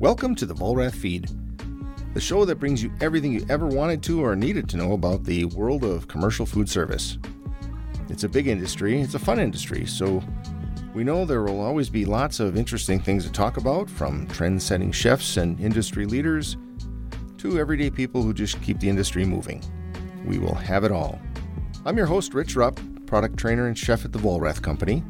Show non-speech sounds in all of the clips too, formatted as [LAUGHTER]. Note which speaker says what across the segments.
Speaker 1: Welcome to the Vollrath Feed, the show that brings you everything you ever wanted to or needed to know about the world of commercial food service. It's a big industry, it's a fun industry, so we know there will always be lots of interesting things to talk about, from trend setting chefs and industry leaders to everyday people who just keep the industry moving. We will have it all. I'm your host, Rich Rupp, product trainer and chef at the Vollrath Company.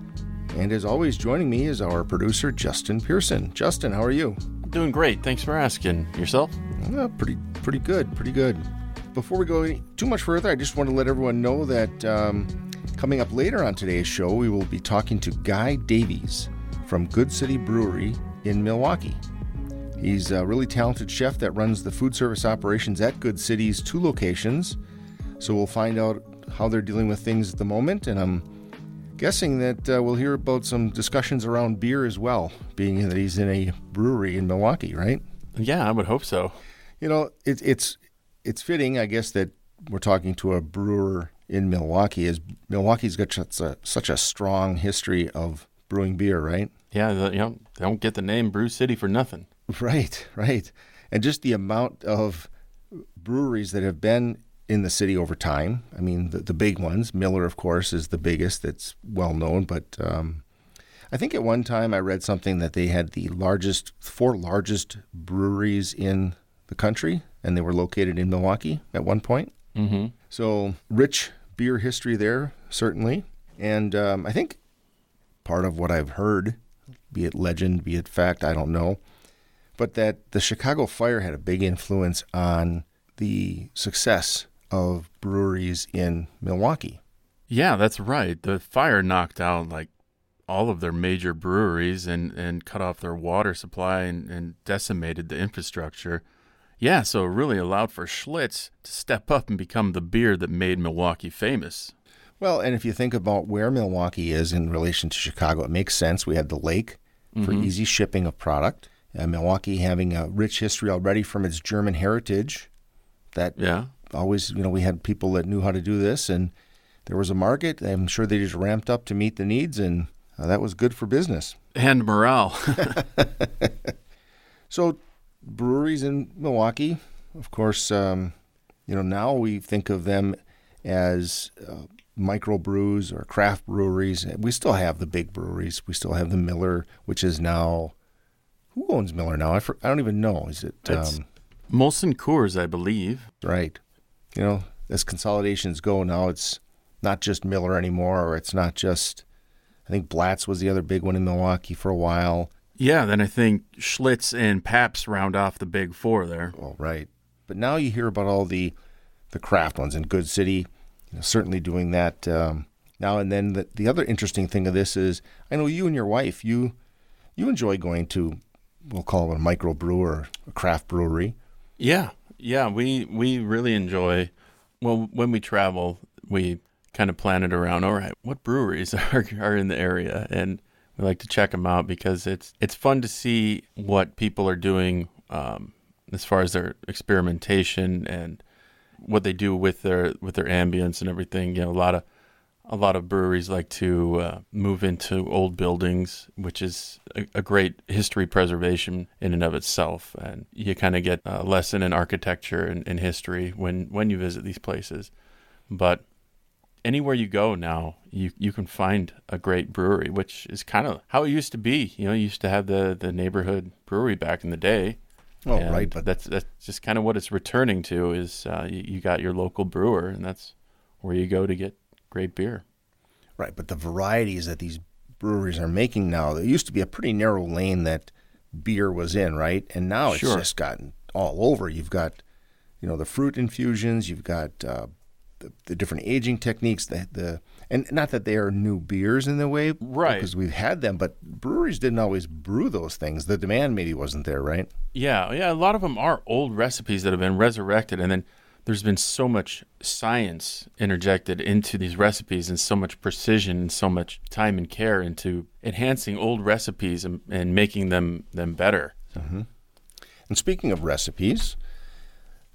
Speaker 1: And as always, joining me is our producer, Justin Pearson. Justin, how are you?
Speaker 2: Doing great. Thanks for asking. Yourself?
Speaker 1: Uh, pretty, pretty good. Pretty good. Before we go too much further, I just want to let everyone know that um, coming up later on today's show, we will be talking to Guy Davies from Good City Brewery in Milwaukee. He's a really talented chef that runs the food service operations at Good City's two locations. So we'll find out how they're dealing with things at the moment, and I'm guessing that uh, we'll hear about some discussions around beer as well, being that he's in a brewery in Milwaukee, right?
Speaker 2: Yeah, I would hope so.
Speaker 1: You know, it, it's it's fitting, I guess, that we're talking to a brewer in Milwaukee. Is Milwaukee's got such a, such a strong history of brewing beer, right?
Speaker 2: Yeah, the, you know, they don't get the name Brew City for nothing.
Speaker 1: Right, right, and just the amount of breweries that have been in the city over time. I mean, the, the big ones, Miller, of course, is the biggest that's well known. But um, I think at one time I read something that they had the largest, four largest breweries in the country, and they were located in Milwaukee at one point.
Speaker 2: Mm-hmm.
Speaker 1: So rich beer history there, certainly. And um, I think part of what I've heard, be it legend, be it fact, I don't know, but that the Chicago fire had a big influence on the success of breweries in Milwaukee.
Speaker 2: Yeah, that's right. The fire knocked out like all of their major breweries and, and cut off their water supply and, and decimated the infrastructure. Yeah, so it really allowed for Schlitz to step up and become the beer that made Milwaukee famous.
Speaker 1: Well, and if you think about where Milwaukee is in relation to Chicago, it makes sense. We had the lake for
Speaker 2: Mhm.
Speaker 1: easy shipping of product. Uh, Milwaukee having a rich history already from its German heritage. That
Speaker 2: Yeah.
Speaker 1: Always, you know, we had people that knew how to do this, and there was a market. I'm sure they just ramped up to meet the needs, and uh, that was good for business.
Speaker 2: And morale. [LAUGHS]
Speaker 1: So, breweries in Milwaukee, of course, um, you know, now we think of them as uh, microbrews or craft breweries. We still have the big breweries. We still have the Miller, which is now who owns Miller now? I, for, I don't even know. Is it um,
Speaker 2: Molson Coors, I believe.
Speaker 1: right? You know, as consolidations go now, it's not just Miller anymore, or it's not just. I think Blatz was the other big one in Milwaukee for a while.
Speaker 2: Yeah, then I think Schlitz and Pabst round off the big four there.
Speaker 1: Well, right. But now you hear about all the the craft ones in Good City, you know, certainly doing that um, now and then. The, the other interesting thing of this is, I know you and your wife, you you enjoy going to, we'll call it a microbrew or a craft brewery.
Speaker 2: Yeah, yeah, we we really enjoy. Well, when we travel, we kind of plan it around. All right, what breweries [LAUGHS] are are in the area, and we like to check them out because it's it's fun to see what people are doing um, as far as their experimentation and what they do with their with their ambience and everything. You know, a lot of a lot of breweries like to uh, move into old buildings, which is a, a great history preservation in and of itself. And you kind of get a lesson in architecture and, and history when, when you visit these places. But anywhere you go now, you, you can find a great brewery, which is kind of how it used to be. You know, you used to have the, the neighborhood brewery back in the day.
Speaker 1: Oh,
Speaker 2: And
Speaker 1: right. But
Speaker 2: that's that's just kind of what it's returning to is uh, you, you got your local brewer, and that's where you go to get great beer.
Speaker 1: right. But the varieties that these breweries are making now, there used to be a pretty narrow lane that beer was in, right? And now it's
Speaker 2: Sure.
Speaker 1: just gotten all over. You've got, you know, the fruit infusions. You've got uh, the, the different aging techniques. The the and not that they are new beers in the way,
Speaker 2: Right.
Speaker 1: Because we've had them, but breweries didn't always brew those things. The demand maybe wasn't there, right?
Speaker 2: Yeah, yeah, a lot of them are old recipes that have been resurrected, and then there's been so much science interjected into these recipes, and so much precision, and so much time and care into enhancing old recipes and, and making them them better. Mm-hmm.
Speaker 1: And speaking of recipes,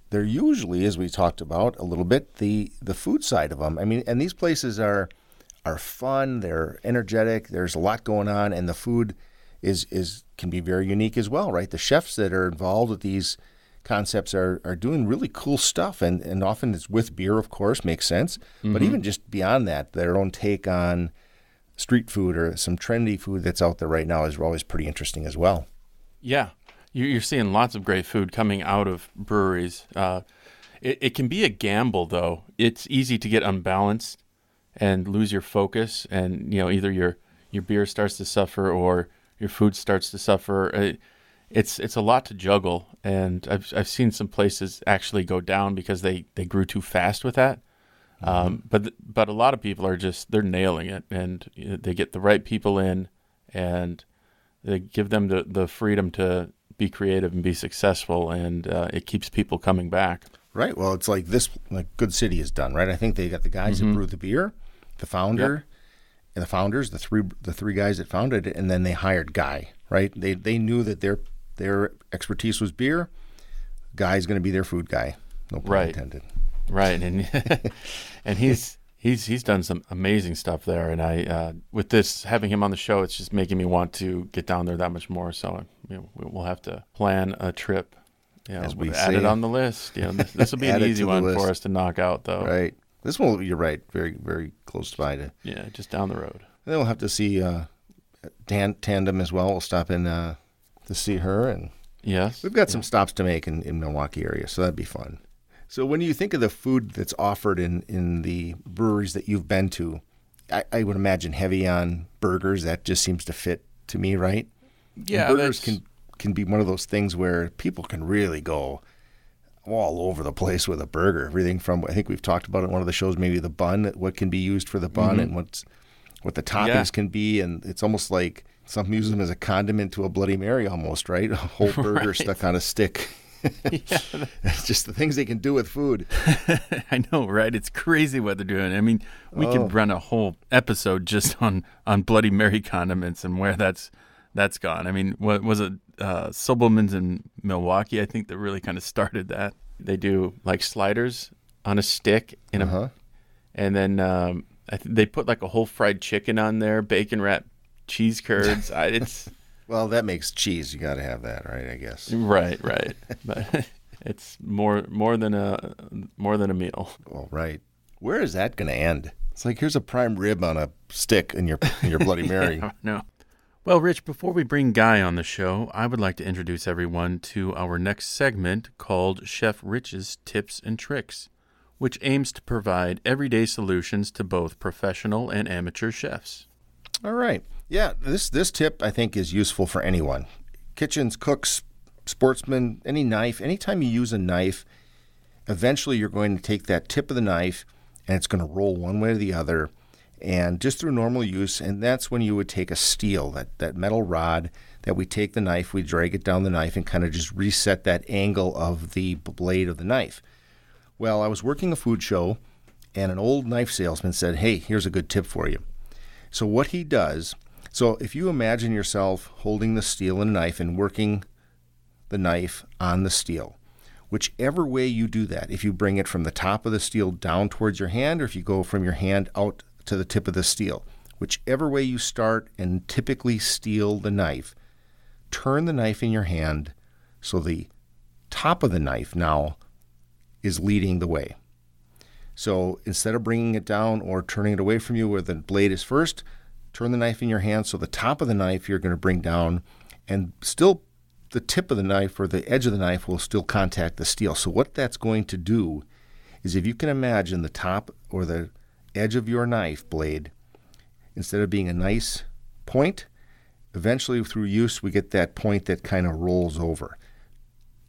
Speaker 1: they're usually, as we talked about a little bit, the the food side of them. I mean, and these places are are fun. They're energetic. There's a lot going on, and the food is is can be very unique as well, right? The chefs that are involved with these concepts are, are doing really cool stuff. And, and often it's with beer of course makes sense. Mm-hmm. but even just beyond that their own take on street food or some trendy food that's out there right now is always pretty interesting as well.
Speaker 2: Yeah. You're seeing lots of great food coming out of breweries. Uh, it, it can be a gamble though. It's easy to get unbalanced and lose your focus. And you know either your your beer starts to suffer or your food starts to suffer. It, it's it's a lot to juggle, and I've I've seen some places actually go down because they they grew too fast with that. Mm-hmm. Um, but but a lot of people are just they're nailing it, and they get the right people in, and they give them the the freedom to be creative and be successful, and uh, it keeps people coming back.
Speaker 1: Right. Well, it's like this, like Good City is done. Right. I think they got the guys mm-hmm. that brew the beer, the founder, yep. and the founders, the three the three guys that founded it, and then they hired Guy. Right. They they knew that their their expertise was beer. Guy's going to be their food guy. No pun
Speaker 2: right.
Speaker 1: intended.
Speaker 2: Right, and [LAUGHS] and he's he's he's done some amazing stuff there. And I uh, with this having him on the show, it's just making me want to get down there that much more. So you know, we'll have to plan a trip. You know, As we add it on the list. You know, this, will be [LAUGHS] an easy one for us to knock out, though.
Speaker 1: Right. This one, you're right, very very close by to.
Speaker 2: Yeah, just down the road.
Speaker 1: And then we'll have to see uh, tan- tandem as well. We'll stop in uh, to see her. And
Speaker 2: yes,
Speaker 1: we've got some stops to make in, in Milwaukee area, so that'd be fun. So when you think of the food that's offered in, in the breweries that you've been to, I, I would imagine heavy on burgers. That just seems to fit to me, right?
Speaker 2: Yeah,
Speaker 1: and burgers can can be one of those things where people can really go all over the place with a burger. Everything from I think we've talked about it one of the shows, maybe the bun, what can be used for the bun, mm-hmm. and what's what the toppings yeah. can be, and it's almost like some use them as a condiment to a Bloody Mary, almost right. A [LAUGHS] whole burger right. stuck on a stick. [LAUGHS] yeah. it's [LAUGHS] just the things they can do with food.
Speaker 2: I know, right? It's crazy what they're doing. I mean, we oh. could run a whole episode just on on Bloody Mary condiments and where that's that's gone. I mean, what was it? Uh, Sobelman's in Milwaukee, I think, that really kind of started that. They do like sliders on a stick in a, uh-huh. and then um, th- they put like a whole fried chicken on there, bacon wrapped cheese curds. I, it's [LAUGHS]
Speaker 1: well, that makes cheese. You got to have that, right? I guess.
Speaker 2: Right, right. but [LAUGHS] it's more more than a more than a meal.
Speaker 1: All right. Where is that going to end? It's like here's a prime rib on a stick in your in your Bloody [LAUGHS] Mary.
Speaker 2: yeah, no. Well, Rich, before we bring Guy on the show, I would like to introduce everyone to our next segment called Chef Rich's Tips and Tricks, which aims to provide everyday solutions to both professional and amateur chefs.
Speaker 1: All right. Yeah, this this tip I think is useful for anyone. Kitchens, cooks, sportsmen, any knife, anytime you use a knife, eventually you're going to take that tip of the knife and it's going to roll one way or the other and just through normal use and that's when you would take a steel, that that metal rod that we take the knife, we drag it down the knife and kind of just reset that angle of the blade of the knife. Well, I was working a food show and an old knife salesman said, "Hey, here's a good tip for you." So what he does so if you imagine yourself holding the steel and knife and working the knife on the steel, whichever way you do that, if you bring it from the top of the steel down towards your hand or if you go from your hand out to the tip of the steel, whichever way you start and typically steel the knife, turn the knife in your hand so the top of the knife now is leading the way. So instead of bringing it down or turning it away from you where the blade is first, turn the knife in your hand so the top of the knife you're going to bring down and still the tip of the knife or the edge of the knife will still contact the steel. So what that's going to do is if you can imagine the top or the edge of your knife blade instead of being a nice point, eventually through use we get that point that kind of rolls over.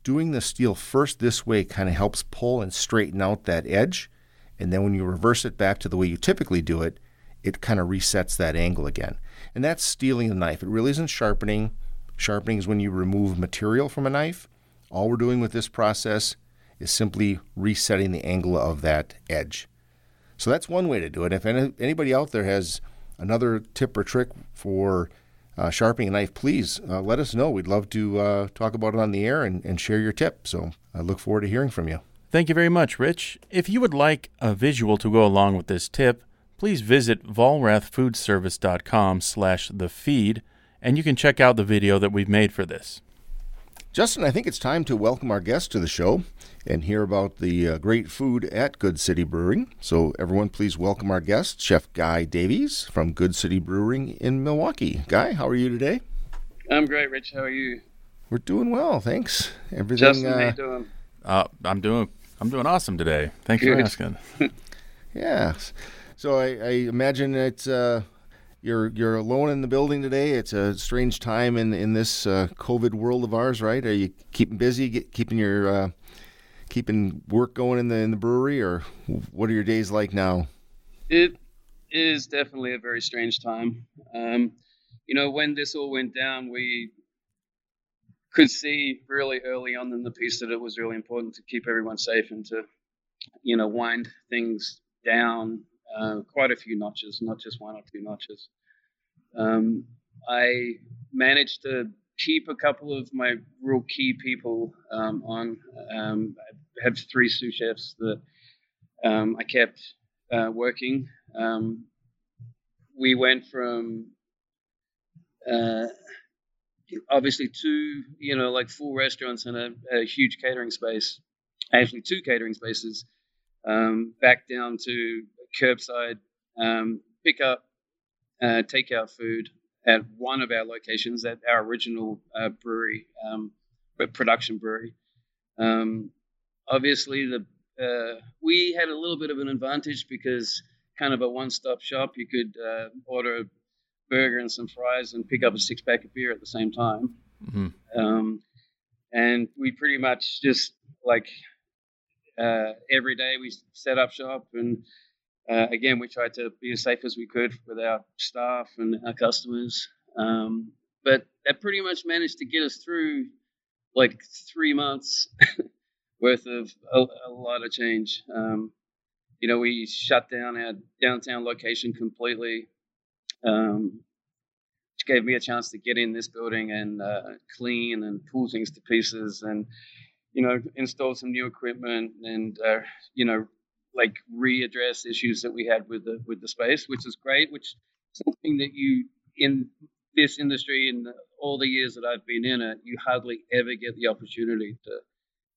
Speaker 1: Doing the steel first this way kind of helps pull and straighten out that edge, and then when you reverse it back to the way you typically do it, it kind of resets that angle again. And that's stealing the knife. It really isn't sharpening. Sharpening is when you remove material from a knife. All we're doing with this process is simply resetting the angle of that edge. So that's one way to do it. If any, anybody out there has another tip or trick for uh, sharpening a knife, please uh, let us know. We'd love to uh, talk about it on the air and, and share your tip. So I look forward to hearing from you.
Speaker 2: Thank you very much, Rich. If you would like a visual to go along with this tip, please visit vollrathfoodservice.com slash the feed and you can check out the video that we've made for this.
Speaker 1: Justin, I think it's time to welcome our guest to the show and hear about the uh, great food at Good City Brewing. So, everyone, please welcome our guest, Chef Guy Davies from Good City Brewing in Milwaukee. Guy, how are you today?
Speaker 3: I'm great, Rich. How are you?
Speaker 1: We're doing well, thanks. Everything.
Speaker 3: Justin, uh, how you doing?
Speaker 2: Uh, I'm doing. I'm doing awesome today. Thanks Good. for asking. [LAUGHS]
Speaker 1: yeah. So I, I imagine it's uh, you're you're alone in the building today. It's a strange time in in this uh, COVID world of ours, right? Are you keeping busy, get, keeping your uh, keeping work going in the in the brewery, or what are your days like now?
Speaker 3: It is definitely a very strange time. Um, you know, when this all went down, we could see really early on in the piece that it was really important to keep everyone safe and to, you know, wind things down uh, quite a few notches, not just one or two notches. Um, I managed to keep a couple of my real key people um, on. Um, I had three sous chefs that um, I kept uh, working. Um, we went from uh, obviously two, you know, like full restaurants and a, a huge catering space, actually two catering spaces, um, back down to curbside um, pick up, uh, takeout food at one of our locations at our original uh, brewery, um, production brewery. Um, obviously, the uh, we had a little bit of an advantage because kind of a one-stop shop. You could uh, order a burger and some fries and pick up a six pack of beer at the same time. Mm-hmm. Um, and we pretty much just like uh, every day we set up shop and uh, again we tried to be as safe as we could with our staff and our customers. Um, but that pretty much managed to get us through like three months [LAUGHS] worth of a, a, lot of change. Um, you know, we shut down our downtown location completely um, which gave me a chance to get in this building and uh, clean and pull things to pieces and you know install some new equipment and uh, you know like readdress issues that we had with the with the space which is great which is something that you in this industry and all the years that I've been in it you hardly ever get the opportunity to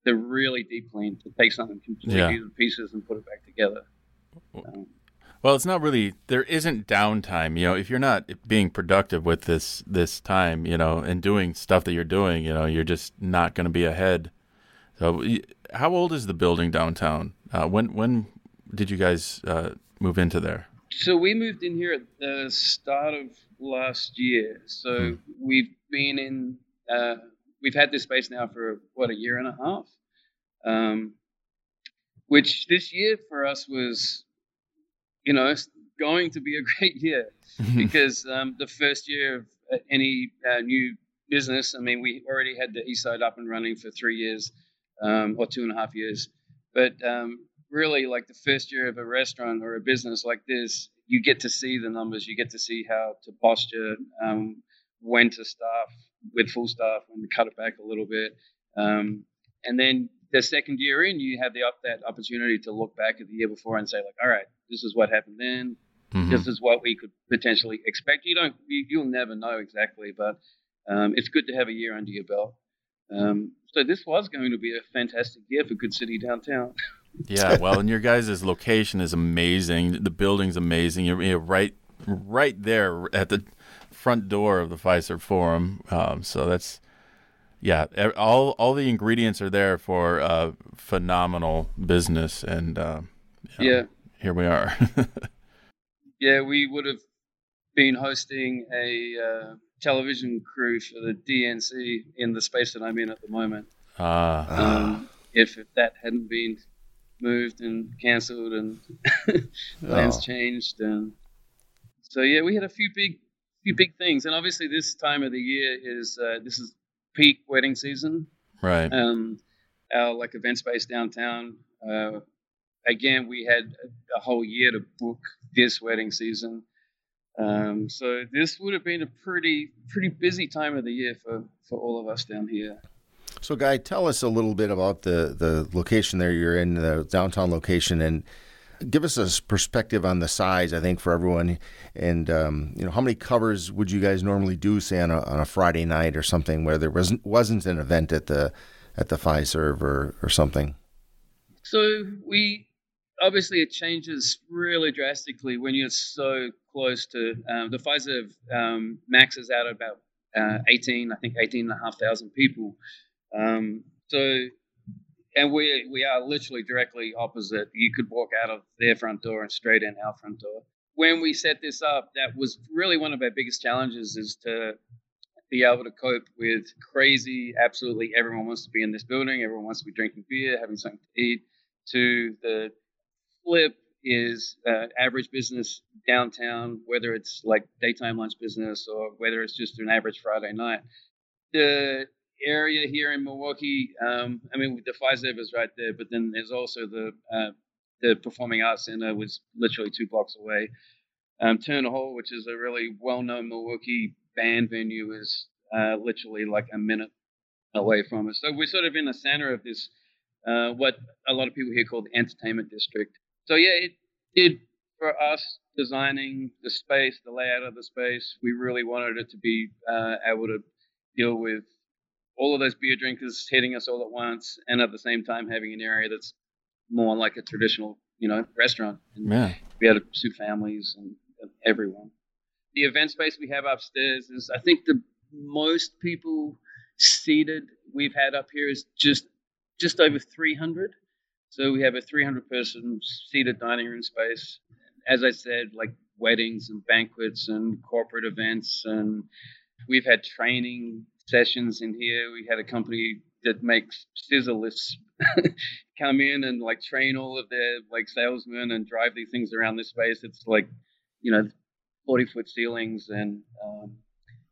Speaker 3: to really deep clean to take something completely yeah. to pieces and put it back together um,
Speaker 2: well, it's not really. There isn't downtime. You know, if you're not being productive with this this time, you know, and doing stuff that you're doing, you know, you're just not going to be ahead. So, how old is the building downtown? Uh, when when did you guys uh, move into there?
Speaker 3: So we moved in here at the start of last year. So hmm. we've been in. Uh, we've had this space now for what a year and a half. Um, which this year for us was you know, going to be a [LAUGHS] great year [LAUGHS] because um, the first year of uh, any uh, new business, I mean, we already had the Eastside up and running for three years um, or two and a half years. But um, really, like the first year of a restaurant or a business like this, you get to see the numbers, you get to see how to posture, um, when to staff with full staff, when to cut it back a little bit. Um, and then the second year in, you have the that opportunity to look back at the year before and say, like, all right, this is what happened then. Mm-hmm. This is what we could potentially expect. You don't, you, will never know exactly, but um, it's good to have a year under your belt. Um, so this was going to be a fantastic year for Good City downtown. [LAUGHS]
Speaker 2: yeah, well, and your guys' location is amazing. The building's amazing. You're, you're right, right there at the front door of the Fiserv Forum. Um, so that's yeah, all all the ingredients are there for uh, phenomenal business, and uh,
Speaker 3: yeah,
Speaker 2: here we are. [LAUGHS]
Speaker 3: yeah, we would have been hosting a uh, television crew for the DNC in the space that I'm in at the moment.
Speaker 2: Ah.
Speaker 3: Um, if, if that hadn't been moved and cancelled and [LAUGHS] plans oh. changed, and so yeah, we had a few big, few big things, and obviously this time of the year is uh, this is peak wedding season.
Speaker 2: Right.
Speaker 3: Um, our like event space downtown uh, again, we had a whole year to book this wedding season. Um, so this would have been a pretty pretty busy time of the year for, for all of us down here.
Speaker 1: So, Guy, tell us a little bit about the, the location there you're in, the downtown location, and give us a perspective on the size. I think for everyone, and um, you know, how many covers would you guys normally do, say on a, on a Friday night or something, where there wasn't wasn't an event at the at the Fiserv or or something?
Speaker 3: So we obviously it changes really drastically when you're so close to um, the Fiserv um, maxes out about uh, 18, I think 18 and a half thousand people. Um, so, and we we are literally directly opposite. You could walk out of their front door and straight in our front door. When we set this up, that was really one of our biggest challenges is to be able to cope with crazy, absolutely everyone wants to be in this building, everyone wants to be drinking beer, having something to eat, to the flip is uh, average business downtown, whether it's like daytime lunch business or whether it's just an average Friday night. The area here in Milwaukee, um, I mean, the Fiserv is right there, but then there's also the uh, the Performing Arts Center, was literally two blocks away. Um, Turner Hall, which is a really well-known Milwaukee band venue, is uh, literally like a minute away from us. So we're sort of in the center of this, uh, what a lot of people here call the entertainment district so yeah, it did for us designing the space, the layout of the space. We really wanted it to be uh, able to deal with all of those beer drinkers hitting us all at once, and at the same time having an area that's more like a traditional, you know, restaurant. And
Speaker 2: yeah.
Speaker 3: We had to suit families and everyone. The event space we have upstairs is, I think, the most people seated we've had up here is just just over 300. So we have a 300 person seated dining room space. As I said, like weddings and banquets and corporate events. And we've had training sessions in here. We had a company that makes scissor lifts [LAUGHS] come in and like train all of their like salesmen and drive these things around this space. It's like, you know, 40 foot ceilings and, um,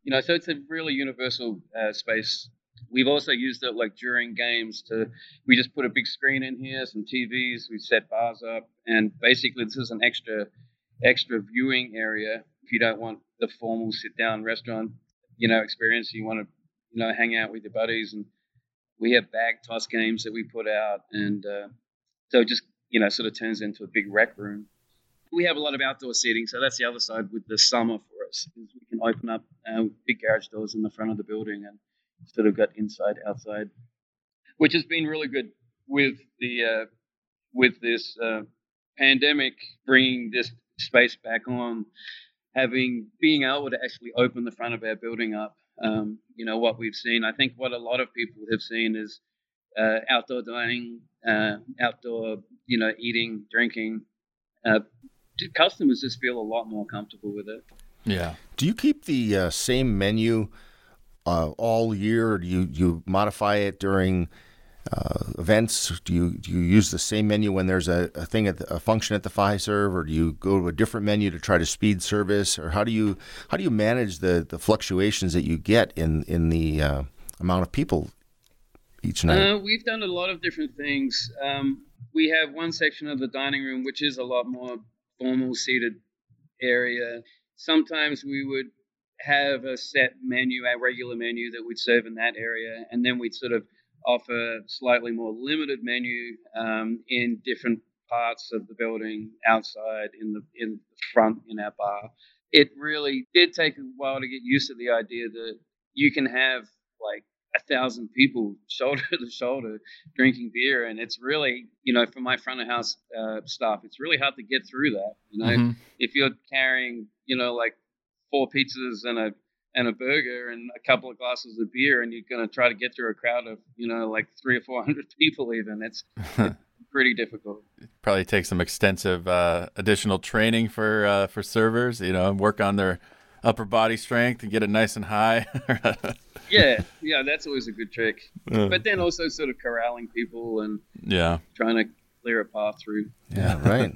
Speaker 3: you know, so it's a really universal uh, space We've also used it like during games to, we just put a big screen in here, some TVs, we set bars up, and basically this is an extra, extra viewing area. If you don't want the formal sit down restaurant, you know, experience, you want to, you know, hang out with your buddies. And we have bag toss games that we put out. And uh, so it just, you know, sort of turns into a big rec room. We have a lot of outdoor seating, so that's the other side with the summer for us. Is we can open up uh, big garage doors in the front of the building and sort of got inside outside, which has been really good with the uh, with this uh, pandemic bringing this space back on, having being able to actually open the front of our building up. Um, you know what we've seen. I think what a lot of people have seen is uh, outdoor dining, uh, outdoor you know eating, drinking. Uh, customers just feel a lot more comfortable with it.
Speaker 2: Yeah.
Speaker 1: Do you keep the uh, same menu? Uh, all year? Do you you modify it during uh, events? Do you do you use the same menu when there's a, a thing at the, a function at the Fiserv, or do you go to a different menu to try to speed service, or how do you how do you manage the, the fluctuations that you get in in the uh, amount of people each night?
Speaker 3: Uh, we've done a lot of different things. Um, we have one section of the dining room which is a lot more formal seated area. Sometimes we would have a set menu, a regular menu that we'd serve in that area, and then we'd sort of offer slightly more limited menu um, in different parts of the building, outside, in the in the front, in our bar. It really did take a while to get used to the idea that you can have like a thousand people [LAUGHS] shoulder to shoulder drinking beer, and it's really, you know, for my front of house uh, staff, it's really hard to get through that. You know, mm-hmm. if you're carrying, you know, like four pizzas and a and a burger and a couple of glasses of beer, and you're going to try to get through a crowd of you know like three or four hundred [LAUGHS] people. Even it's, it's [LAUGHS] pretty difficult.
Speaker 2: It probably takes some extensive uh, additional training for uh, for servers. You know, work on their upper body strength and get it nice and high. [LAUGHS]
Speaker 3: yeah, yeah, that's always a good trick. But then also sort of corralling people and
Speaker 2: yeah,
Speaker 3: trying to clear a path through.
Speaker 1: Yeah, right.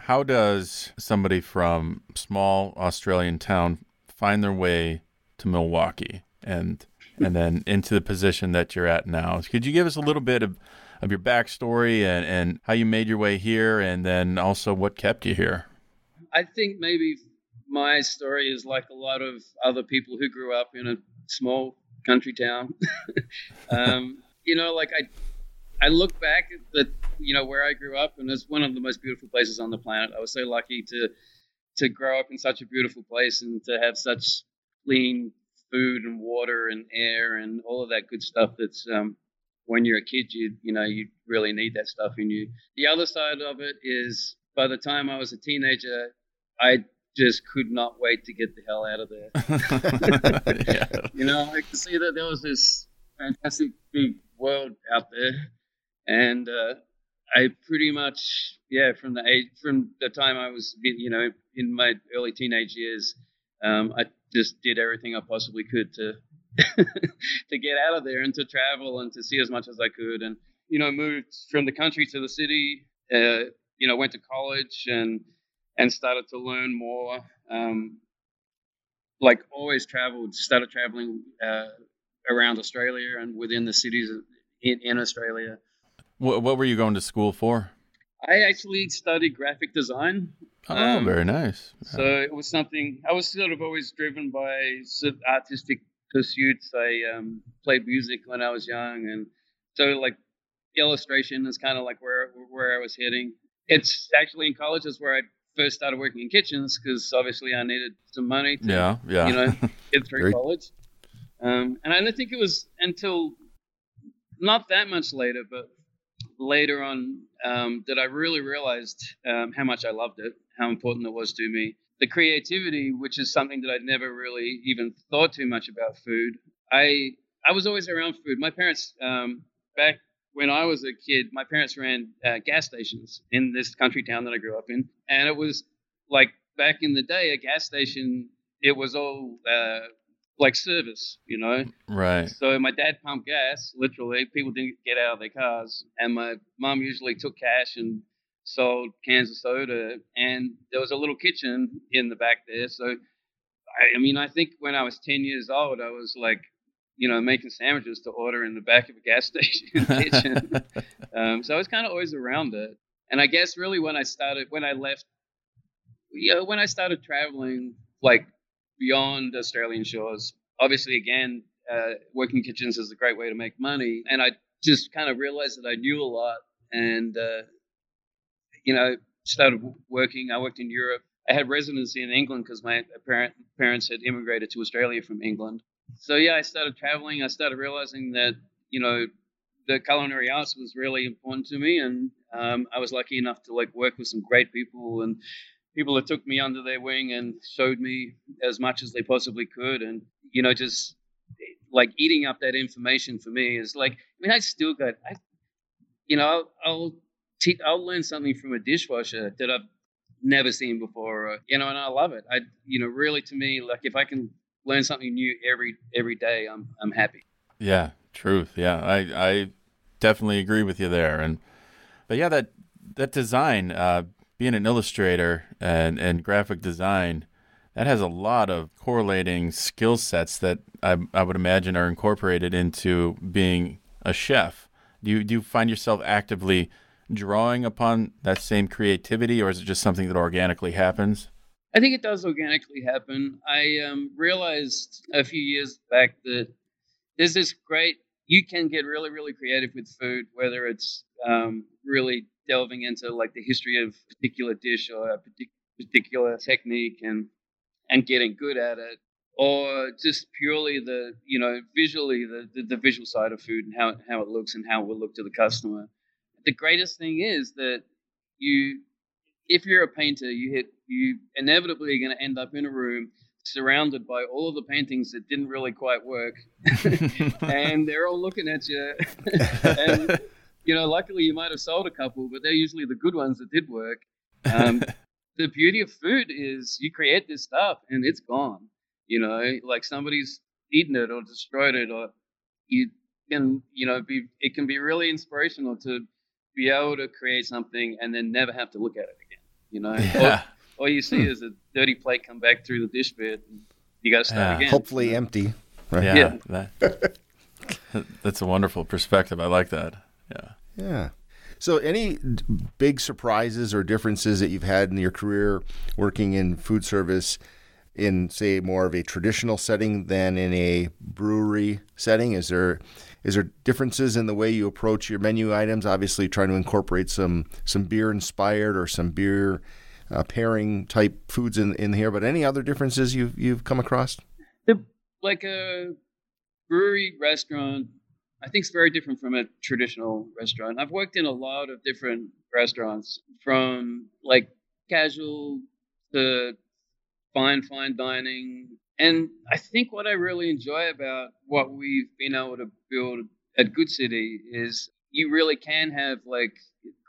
Speaker 2: How does somebody from small Australian town find their way to Milwaukee and and then into the position that you're at now? Could you give us a little bit of, of your backstory and, and how you made your way here and then also what kept you here?
Speaker 3: I think maybe my story is like a lot of other people who grew up in a small country town. [LAUGHS] um, you know, like I I look back at the you know, where I grew up, and it's one of the most beautiful places on the planet. I was so lucky to to grow up in such a beautiful place and to have such clean food and water and air and all of that good stuff. That's um, when you're a kid, you you know, you really need that stuff in you. The other side of it is, by the time I was a teenager, I just could not wait to get the hell out of there. [LAUGHS] yeah. You know, I could see that there was this fantastic big world out there, and uh, I pretty much, yeah, from the age, from the time I was, you know, in my early teenage years, um, I just did everything I possibly could to [LAUGHS] to get out of there and to travel and to see as much as I could, and you know, moved from the country to the city. Uh, you know, went to college and and started to learn more. Um, like always traveled, started traveling uh, around Australia and within the cities in, in Australia.
Speaker 2: What, what were you going to school for?
Speaker 3: I actually studied graphic design.
Speaker 2: Oh, um, very nice.
Speaker 3: So it was something I was sort of always driven by sort of artistic pursuits. I um, played music when I was young, and so like illustration is kind of like where where I was heading. It's actually in college is where I first started working in kitchens because obviously I needed some money. To,
Speaker 2: yeah, yeah.
Speaker 3: You know, [LAUGHS] get through college. Um, and I don't think it was until not that much later, but later on um, that I really realized um, how much I loved it, how important it was to me. The creativity, which is something that I'd never really even thought too much about food. I I was always around food. My parents, um, back when I was a kid, my parents ran uh, gas stations in this country town that I grew up in, and it was like back in the day, a gas station. It was all uh, like service, you know.
Speaker 2: Right.
Speaker 3: So my dad pumped gas, literally. People didn't get out of their cars, and my mom usually took cash and sold cans of soda. And there was a little kitchen in the back there. So, I, I mean, I think when I was ten years old, I was like, you know, making sandwiches to order in the back of a gas [LAUGHS] station kitchen. [LAUGHS] um, so I was kind of always around it. And I guess really when I started, when I left, you know, when I started traveling, like beyond Australian shores. Obviously, again, uh, working kitchens is a great way to make money, and I just kind of realized that I knew a lot, and uh, you know, started working. I worked in Europe. I had residency in England because my parent, parents had immigrated to Australia from England. So yeah, I started traveling. I started realizing that you know the culinary arts was really important to me, and um, I was lucky enough to like work with some great people and people that took me under their wing and showed me as much as they possibly could. And, you know, just like eating up that information for me is like, I mean, I still got, I, you know, I'll, I'll, te- I'll learn something from a dishwasher that I've never seen before, or, you know, and I love it. I, you know, really to me, like if I can learn something new every, every day, I'm, I'm happy.
Speaker 2: Yeah. Truth. Yeah. I, I definitely agree with you there. And, but yeah, that, that design, uh, being an illustrator and, and graphic design, that has a lot of correlating skill sets that I, I would imagine are incorporated into being a chef. Do you, do you find yourself actively drawing upon that same creativity, or is it just something that organically happens?
Speaker 3: I think it does organically happen. I um, realized a few years back that there's this great, you can get really, really creative with food, whether it's um, really delving into like the history of a particular dish or a particular technique and and getting good at it or just purely the you know visually the, the, the visual side of food and how, how it looks and how it will look to the customer. The greatest thing is that you if you're a painter you hit you inevitably are going to end up in a room surrounded by all of the paintings that didn't really quite work. [LAUGHS] And they're all looking at you. [LAUGHS] And you know, luckily you might have sold a couple, but they're usually the good ones that did work. Um, [LAUGHS] the beauty of food is you create this stuff and it's gone. You know, like somebody's eaten it or destroyed it, or you can, you know, be it can be really inspirational to be able to create something and then never have to look at it again. You know, yeah. all, all you see hmm. is a dirty plate come back through the dish bed. And you got to start yeah. again.
Speaker 1: Hopefully empty.
Speaker 2: Right? Yeah, yeah. That, [LAUGHS] that's a wonderful perspective. I like that. Yeah.
Speaker 1: Yeah. So, any big surprises or differences that you've had in your career working in food service in, say, more of a traditional setting than in a brewery setting? Is there Is there differences in the way you approach your menu items? Obviously, trying to incorporate some some beer inspired or some beer uh, pairing type foods in in here. But any other differences you've you've come across?
Speaker 3: The, like a brewery restaurant, I think it's very different from a traditional restaurant. I've worked in a lot of different restaurants, from like casual to fine fine dining and I think what I really enjoy about what we've been able to build at Good City is you really can have like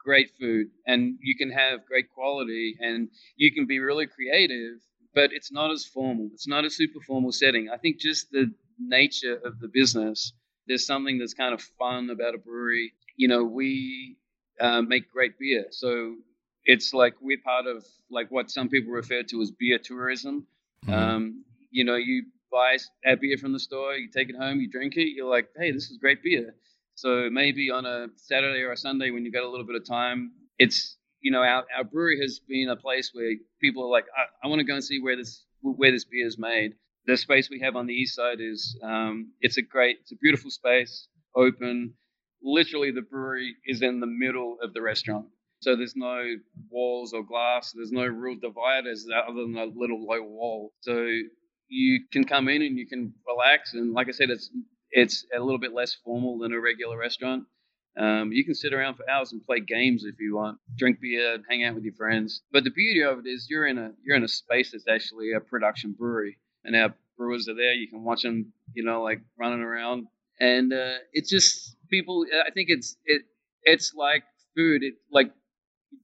Speaker 3: great food and you can have great quality and you can be really creative, but it's not as formal. It's not a super formal setting. I think just the nature of the business, there's something that's kind of fun about a brewery. You know, we uh, make great beer. So it's like we're part of like what some people refer to as beer tourism. Mm-hmm. Um, you know, you buy a beer from the store, you take it home, you drink it, you're like, hey, this is great beer. So maybe on a Saturday or a Sunday when you got a little bit of time, it's you know our, our brewery has been a place where people are like, I, I want to go and see where this where this beer is made. The space we have on the east side is um, it's a great, it's a beautiful space, open. Literally, the brewery is in the middle of the restaurant. So there's no walls or glass. There's no real dividers other than a little low wall. So you can come in and you can relax. And like I said, it's it's a little bit less formal than a regular restaurant. Um, you can sit around for hours and play games if you want, drink beer, hang out with your friends. But the beauty of it is you're in a you're in a space that's actually a production brewery, and our brewers are there. You can watch them, you know, like running around, and uh, it's just people. I think it's it it's like food. It like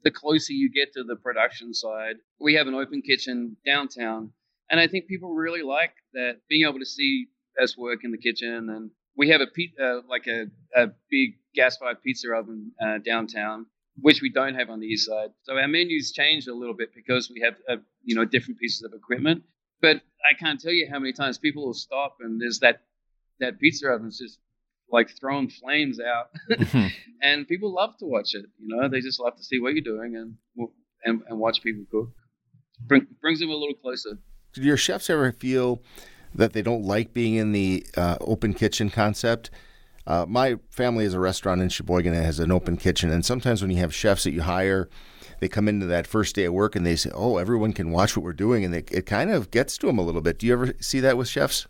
Speaker 3: the closer you get to the production side, we have an open kitchen downtown and I think people really like that being able to see us work in the kitchen. And we have a uh, like a, a big gas fired pizza oven uh, downtown, which we don't have on the east side. So our menus changed a little bit because we have uh, you know different pieces of equipment. But I can't tell you how many times people will stop and there's that that pizza oven's just like throwing flames out, mm-hmm. [LAUGHS] and people love to watch it. You know, they just love to see what you're doing and and, and watch people cook. Bring, brings them a little closer
Speaker 1: do your chefs ever feel that they don't like being in the uh, open kitchen concept? Uh, my family has a restaurant in Sheboygan that has an open kitchen, and sometimes when you have chefs that you hire, they come into that first day of work and they say, "Oh, everyone can watch what we're doing," and it, it kind of gets to them a little bit. Do you ever see that with chefs?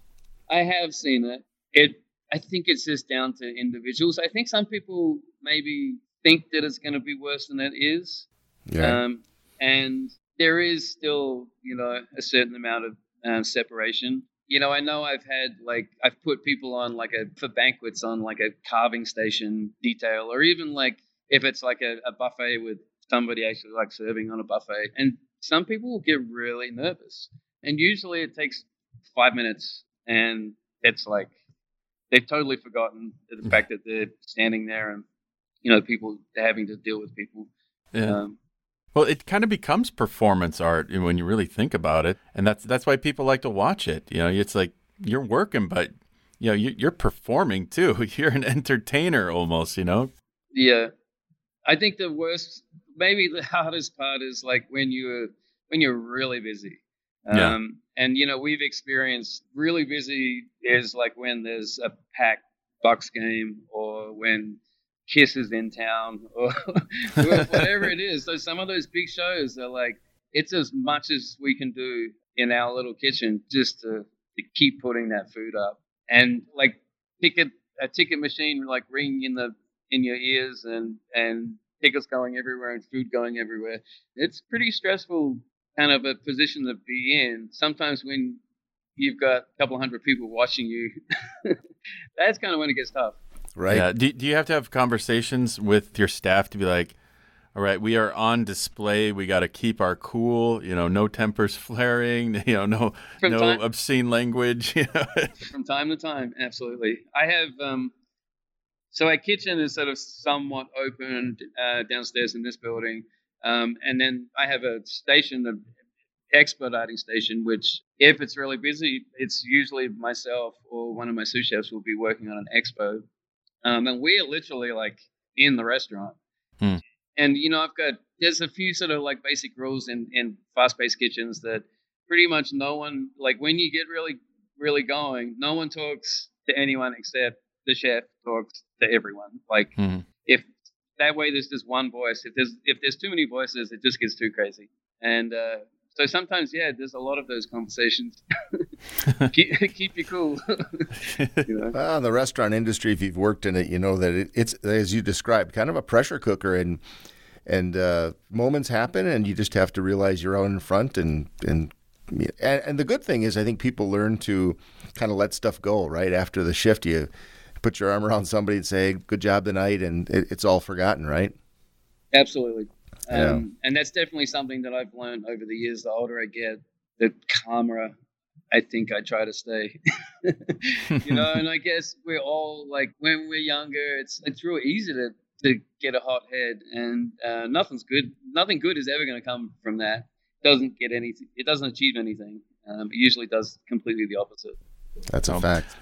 Speaker 3: I have seen it. It I think it's just down to individuals. I think some people maybe think that it's going to be worse than it is. Yeah. Um, and there is still, you know, a certain amount of um, separation. You know, I know I've had like I've put people on like a for banquets on like a carving station detail, or even like if it's like a, a buffet with somebody actually like serving on a buffet, and some people will get really nervous, and usually it takes five minutes, and it's like they've totally forgotten the fact that they're standing there and you know people having to deal with people.
Speaker 2: Yeah. Um, well, it kind of becomes performance art when you really think about it, and that's that's why people like to watch it. You know, it's like you're working, but you know you're performing too. [LAUGHS] You're an entertainer almost. You know.
Speaker 3: Yeah, I think the worst, maybe the [LAUGHS] hardest part is like when you're when you're really busy. Um, yeah. And you know we've experienced really busy is like when there's a packed Bucks game or when Kisses in town [LAUGHS] or whatever it is. So some of those big shows are like it's as much as we can do in our little kitchen just to, to keep putting that food up and like ticket a ticket machine like ringing in the in your ears and and tickets going everywhere and food going everywhere. It's pretty stressful kind of a position to be in. Sometimes when you've got a couple hundred people watching you, [LAUGHS] that's kind of when it gets tough
Speaker 2: right? Yeah. Do, do you have to have conversations with your staff to be like, all right, we are on display. We got to keep our cool. You know, no tempers [LAUGHS] flaring. [LAUGHS] You know, no from no time, obscene language. [LAUGHS] You know?
Speaker 3: from time to time, absolutely. I have um, so our kitchen is sort of somewhat open uh, downstairs in this building, um, and then I have a station, an expediting station, which if it's really busy, it's usually myself or one of my sous chefs will be working on an expo um, and we're literally like in the restaurant. Hmm. And you know, I've got there's a few sort of like basic rules in in fast paced kitchens that pretty much no one like when you get really really going, no one talks to anyone except the chef talks to everyone. Like
Speaker 2: hmm
Speaker 3: if that way there's just one voice. If there's if there's too many voices, it just gets too crazy. And uh, so sometimes, yeah, there's a lot of those conversations. [LAUGHS] keep, keep you cool. [LAUGHS] you know?
Speaker 1: Well, in the restaurant industry, if you've worked in it, you know that it, it's as you described, kind of a pressure cooker, and and uh, moments happen, and you just have to realize you're out in front, and and and, and the good thing is, I think people learn to kind of let stuff go. Right after the shift, you put your arm around somebody and say, "Good job tonight," and it, it's all forgotten, right?
Speaker 3: Absolutely.
Speaker 1: Yeah.
Speaker 3: Um, and that's definitely something that I've learned over the years. The older I get, the calmer I think I try to stay. [LAUGHS] you know, and I guess we're all like when we're younger, it's it's real easy to to get a hot head, and uh, nothing's good. Nothing good is ever going to come from that. It doesn't get anything. It doesn't achieve anything. Um, it usually does completely the opposite.
Speaker 1: That's a
Speaker 2: Um,
Speaker 1: fact.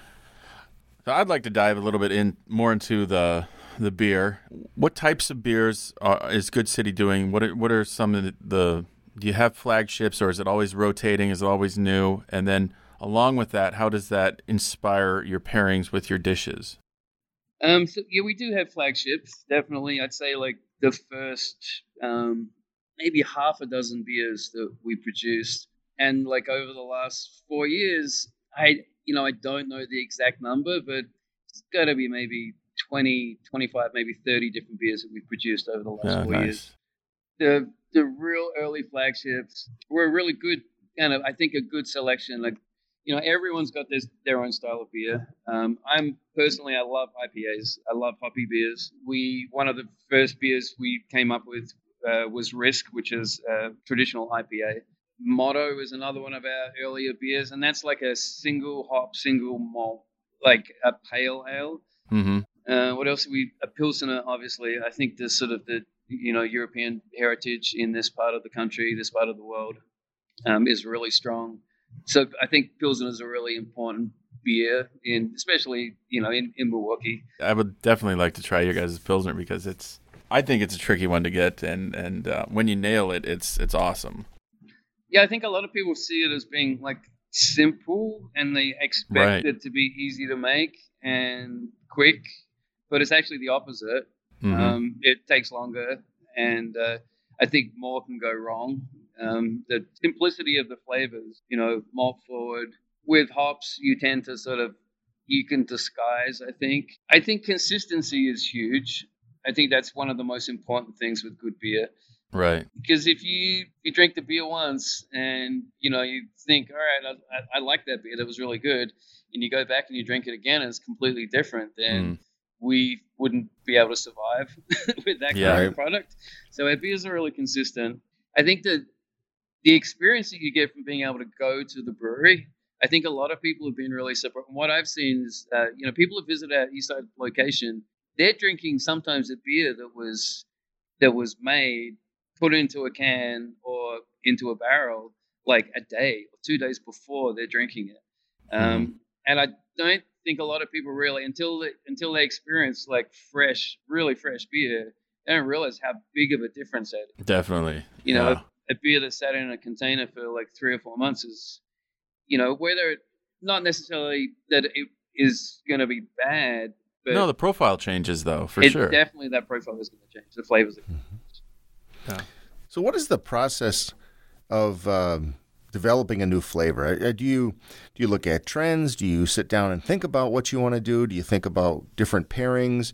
Speaker 2: So I'd like to dive a little bit in more into the the beer. What types of beers are, is Good City doing? What are, what are some of the, the do you have flagships or is it always rotating? Is it always new? And then along with that, how does that inspire your pairings with your dishes?
Speaker 3: Um, so yeah, we do have flagships. Definitely, I'd say like the first um, maybe half a dozen beers that we produced, and like over the last four years, I you know I don't know the exact number, but it's got to be maybe 20, 25, maybe 30 different beers that we've produced over the last
Speaker 2: Yeah,
Speaker 3: four
Speaker 2: nice.
Speaker 3: years. The the real early flagships were a really good kind of I think a good selection. Like you know everyone's got this their own style of beer. Um, I'm personally I love IPAs. I love hoppy beers. We one of the first beers we came up with uh, was Risk, which is a traditional IPA. Motto is another one of our earlier beers, and that's like a single hop, single malt, like a pale ale.
Speaker 2: Mm-hmm.
Speaker 3: Uh, what else? We a pilsner, obviously. I think the sort of the you know European heritage in this part of the country, this part of the world, um, is really strong. So I think pilsner is a really important beer in, especially you know in, in Milwaukee.
Speaker 2: I would definitely like to try your guys' pilsner because it's I think it's a tricky one to get and and uh, when you nail it, it's it's awesome.
Speaker 3: Yeah, I think a lot of people see it as being like simple, and they expect
Speaker 2: Right.
Speaker 3: it to be easy to make and quick, but it's actually the opposite.
Speaker 2: Mhm.
Speaker 3: Um, it takes longer, and uh, I think more can go wrong. Um, the simplicity of the flavors, you know, malt forward with hops, you tend to sort of you can disguise. I think. I think consistency is huge. I think that's one of the most important things with good beer
Speaker 2: right.
Speaker 3: because if you you drink the beer once and you know you think all right I, I, I like that beer that was really good and you go back and you drink it again and it's completely different then we wouldn't be able to survive [LAUGHS] with that
Speaker 2: Yeah.
Speaker 3: kind of product so our beers are really consistent i think that the experience that you get from being able to go to the brewery i think a lot of people have been really surprised And what i've seen is uh, you know people have visited our Eastside location they're drinking sometimes a beer that was that was made put into a can or into a barrel like a day or two days before they're drinking it. Um, And I don't think a lot of people really until they, until they experience like fresh, really fresh beer, they don't realize how big of a difference that is.
Speaker 2: Definitely.
Speaker 3: You know,
Speaker 2: Yeah.
Speaker 3: a beer that's sat in a container for like three or four months is, you know, whether it, not necessarily that it is going to be bad, but
Speaker 2: no, the profile changes though, for
Speaker 3: it,
Speaker 2: sure.
Speaker 3: definitely that profile is going to change. The flavors. Are
Speaker 1: So, what is the process of um, developing a new flavor? Uh, Do you do you look at trends? Do you sit down and think about what you want to do? Do you think about different pairings?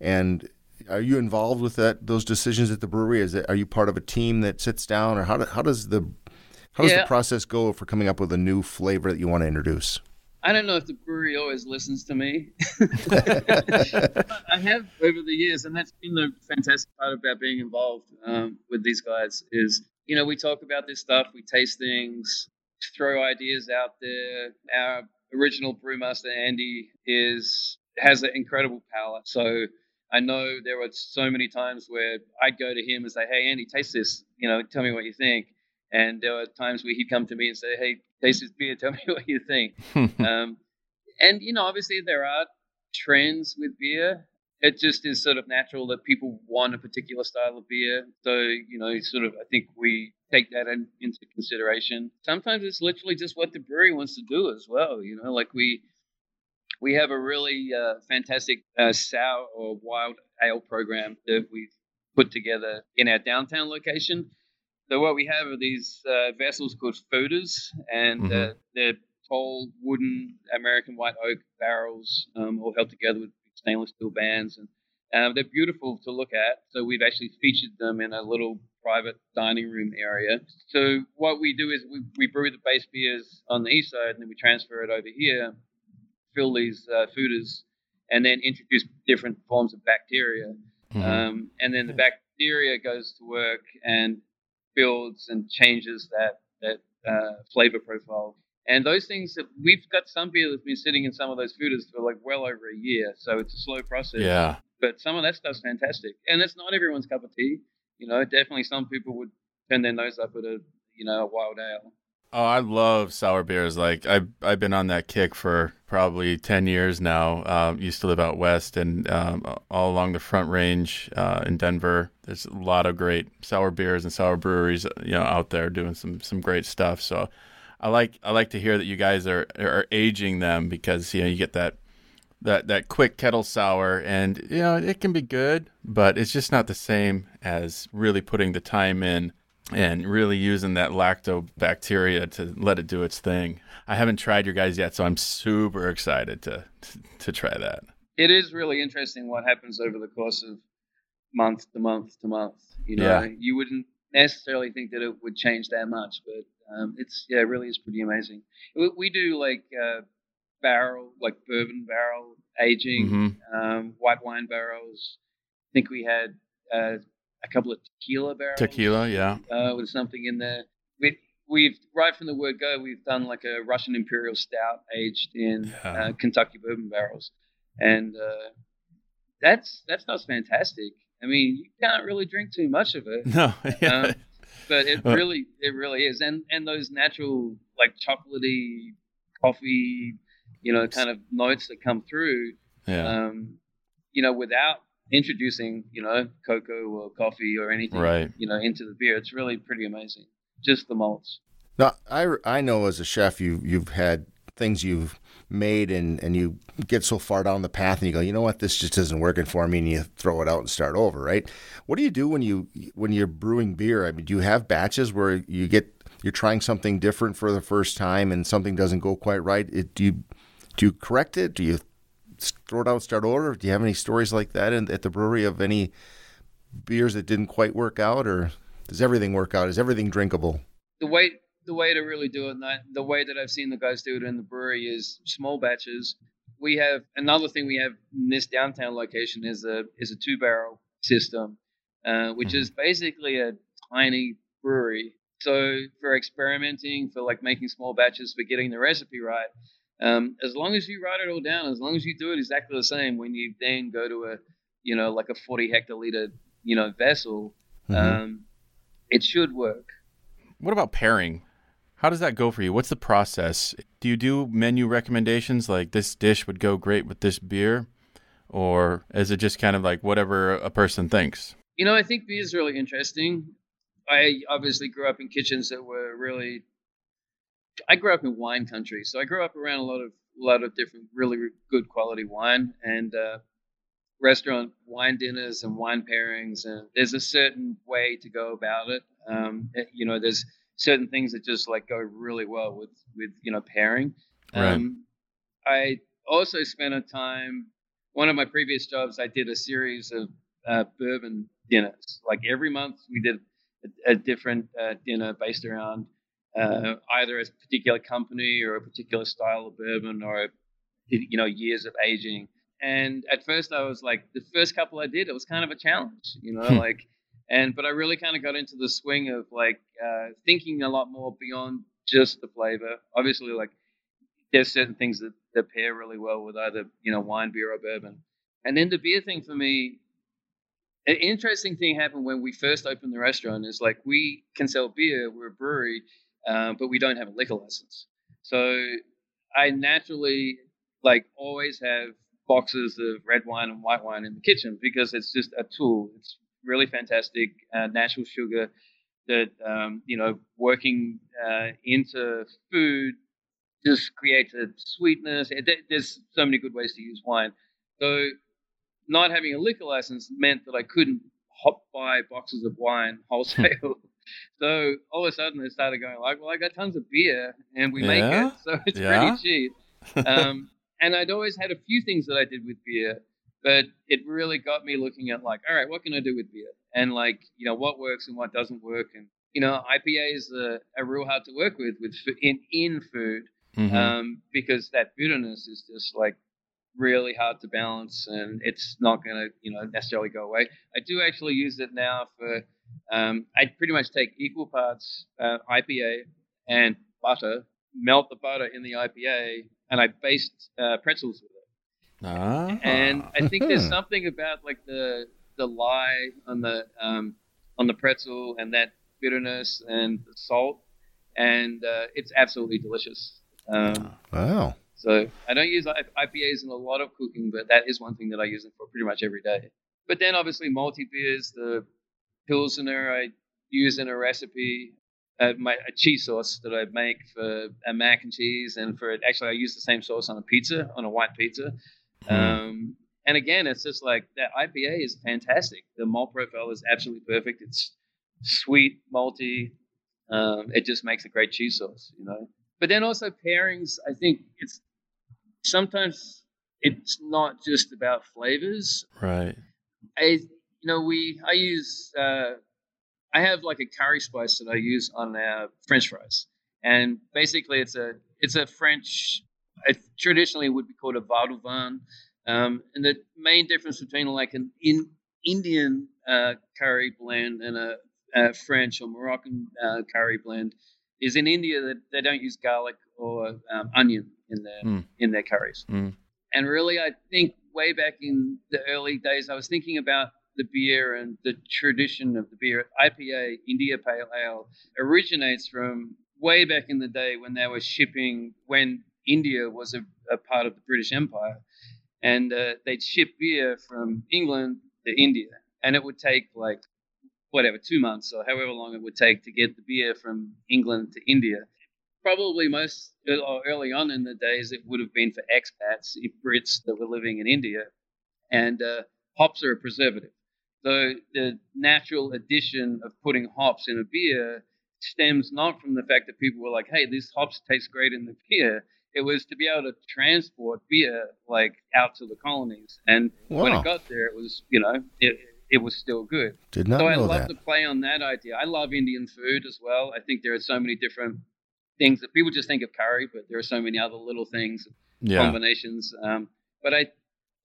Speaker 1: And are you involved with that those decisions at the brewery? Is it, are you part of a team that sits down, or how, do, how does the how does
Speaker 3: Yeah.
Speaker 1: the process go for coming up with a new flavor that you want to introduce?
Speaker 3: I don't know if the brewery always listens to me. [LAUGHS] I have over the years, and that's been the fantastic part about being involved um, with these guys. Is you know we talk about this stuff, we taste things, throw ideas out there. Our original brewmaster Andy is has an incredible palate, so I know there were so many times where I'd go to him and say, "Hey Andy, taste this. You know, tell me what you think." And there were times where he'd come to me and say, "Hey, taste this beer. [LAUGHS] Tell me what you think." [LAUGHS] um, and you know, obviously there are trends with beer. It just is sort of natural that people want a particular style of beer. So you know, sort of, I think we take that in, into consideration. Sometimes it's literally just what the brewery wants to do as well. You know, like we We have a really uh, fantastic uh, sour or wild ale program that we've put together in our downtown location. So what we have are these uh, vessels called foeders, and
Speaker 2: Mhm.
Speaker 3: uh, they're tall wooden American white oak barrels, um, all held together with stainless steel bands, and um, they're beautiful to look at. So we've actually featured them in a little private dining room area. So what we do is we, we brew the base beers on the east side, and then we transfer it over here, fill these uh, foeders, and then introduce different forms of bacteria.
Speaker 2: Mhm.
Speaker 3: Um, and then the bacteria goes to work and builds and changes that that uh, flavor profile. And those things that we've got some beer that's been sitting in some of those foeders for like well over a year, so it's a slow process.
Speaker 2: yeah.
Speaker 3: But some of that stuff's fantastic, and it's not everyone's cup of tea. You know, definitely some people would turn their nose up at a you know a wild ale.
Speaker 2: Oh, I love sour beers. Like I've I've been on that kick for probably ten years now. Um, used to live out west and um, all along the Front Range uh, in Denver. There's a lot of great sour beers and sour breweries, you know, out there doing some some great stuff. So I like I like to hear that you guys are are aging them because you know you get that that that quick kettle sour and you know it can be good, but it's just not the same as really putting the time in and really using that lactobacteria to let it do its thing. I haven't tried your guys yet, so I'm super excited to to, try that.
Speaker 3: It is really interesting what happens over the course of month to month to month. You know,
Speaker 2: Yeah.
Speaker 3: you wouldn't necessarily think that it would change that much, but um, it's yeah, it really is pretty amazing. We, we do like uh, barrel, like bourbon barrel aging,
Speaker 2: hmm
Speaker 3: um, white wine barrels. I think we had uh, a couple of tequila barrels.
Speaker 2: Tequila, yeah.
Speaker 3: uh, with something in there. We, we've right from the word go, we've done like a Russian Imperial Stout aged in
Speaker 2: Yeah.
Speaker 3: uh, Kentucky bourbon barrels, and uh, that's that stuff's fantastic. I mean, you can't really drink too much of it, [LAUGHS]
Speaker 2: No, [LAUGHS] yeah.
Speaker 3: Um, but it
Speaker 2: Uh.
Speaker 3: really it really is, and and those natural like chocolatey coffee, you know, kind of notes that come through
Speaker 2: yeah.
Speaker 3: um, you know, without introducing, you know, cocoa or coffee or anything,
Speaker 2: Right.
Speaker 3: you know, into the beer. It's really pretty amazing. Just the malts.
Speaker 1: Now, I, I know as a chef, you you've had things you've made and, and you get so far down the path and you go, you know what, this just isn't working for me, and you throw it out and start over, right? What do you do when you when you're brewing beer? I mean, do you have batches where you get you're trying something different for the first time and something doesn't go quite right? It, do you do you correct it? Do you throw it out, start over? Do you have any stories like that in, at the brewery of any beers that didn't quite work out, or does everything work out? Is everything drinkable?
Speaker 3: The way the way to really do it, and the way that I've seen the guys do it in the brewery is small batches. We have another thing we have in this downtown location is a is a two barrel system, uh, which is basically a tiny brewery. So for experimenting, for like making small batches, for getting the recipe right, um, as long as you write it all down, as long as you do it exactly the same, when you then go to a, you know, like a 40 hectoliter, you know, vessel, um, it should work.
Speaker 2: What about pairing? How does that go for you? What's the process? Do you do menu recommendations like this dish would go great with this beer? Or is it just kind of like whatever a person thinks?
Speaker 3: You know, I think beer is really interesting. I obviously grew up in kitchens that were really. I grew up in wine country, so I grew up around a lot of a lot of different really good quality wine and uh, restaurant wine dinners and wine pairings. And there's a certain way to go about it. Um, you know, there's certain things that just like go really well with with you know pairing.
Speaker 2: Right.
Speaker 3: Um, I also spent a time. One of my previous jobs, I did a series of uh, bourbon dinners. Like every month, we did a, a different uh, dinner based around uh, either a particular company or a particular style of bourbon or you know years of aging. And at first, I was like, the first couple I did, it was kind of a challenge, you know,
Speaker 2: Hmm.
Speaker 3: like, and but I really kind of got into the swing of like uh, thinking a lot more beyond just the flavor. Obviously, like there's certain things that, that pair really well with either you know wine, beer, or bourbon. And then the beer thing for me, an interesting thing happened when we first opened the restaurant. Is like we can sell beer, we're a brewery, uh, but we don't have a liquor license. So I naturally like always have boxes of red wine and white wine in the kitchen because it's just a tool. It's really fantastic, uh, natural sugar that um, you know working uh, into food just creates a sweetness. There's so many good ways to use wine. So not having a liquor license meant that I couldn't hop buy boxes of wine [LAUGHS] wholesale. so all of a sudden I started going like, well, I got tons of beer and we yeah? make it, [LAUGHS] so it's yeah? pretty cheap. [LAUGHS] Um, and I'd always had a few things that I did with beer, but it really got me looking at like, all right, what can I do with beer? And like, you know, what works and what doesn't work. And you know, IPAs are, are real hard to work with with in in food mm-hmm. um, because that bitterness is just like really hard to balance and it's not going to you know necessarily go away i do actually use it now for um, i pretty much take equal parts uh, ipa and butter melt the butter in the ipa and i baste uh, pretzels with it ah. and i think there's hmm. [LAUGHS] something about like the the lye on the um, on the pretzel and that bitterness and the salt and uh, it's absolutely delicious um,
Speaker 1: wow
Speaker 3: so I don't use IPAs in a lot of cooking, but that is one thing that I use them for pretty much every day. But then obviously multi beers, the Pilsner I use in a recipe, uh, my a cheese sauce that I make for a mac and cheese, and for it, actually I use the same sauce on a pizza, on a white pizza. Hmm. Um, and again, it's just like that IPA is fantastic. The malt profile is absolutely perfect. It's sweet, malty. Um, it just makes a great cheese sauce, you know. But then also pairings, I think it's sometimes it's not just about flavors.
Speaker 2: Right.
Speaker 3: I you know we I use uh, I have like a curry spice that I use on our French fries, and basically it's a it's a French. It traditionally would be called a vin, um, and the main difference between like an in, Indian uh, curry blend and a, a, French or Moroccan uh, curry blend is in India that they don't use garlic or um, onion in their mm. in their curries. Mm. And really, I think way back in the early days, I was thinking about the beer and the tradition of the beer. IPA, India Pale Ale, originates from way back in the day when they were shipping when India was a, a part of the British Empire, and uh, they'd ship beer from England to India, and it would take like whatever two months or however long it would take to get the beer from England to India probably most early on in the days it would have been for expats, Brits that were living in India, and uh, hops are a preservative. So the natural addition of putting hops in a beer stems not from the fact that people were like, "Hey, this hops tastes great in the beer." It was to be able to transport beer like out to the colonies, and wow. when it got there, it was you know it, it was still good.
Speaker 1: Did not so
Speaker 3: I love
Speaker 1: that.
Speaker 3: to play on that idea. I love Indian food as well. I think there are so many different things that people just think of curry, but there are so many other little things, yeah. combinations. Um, but I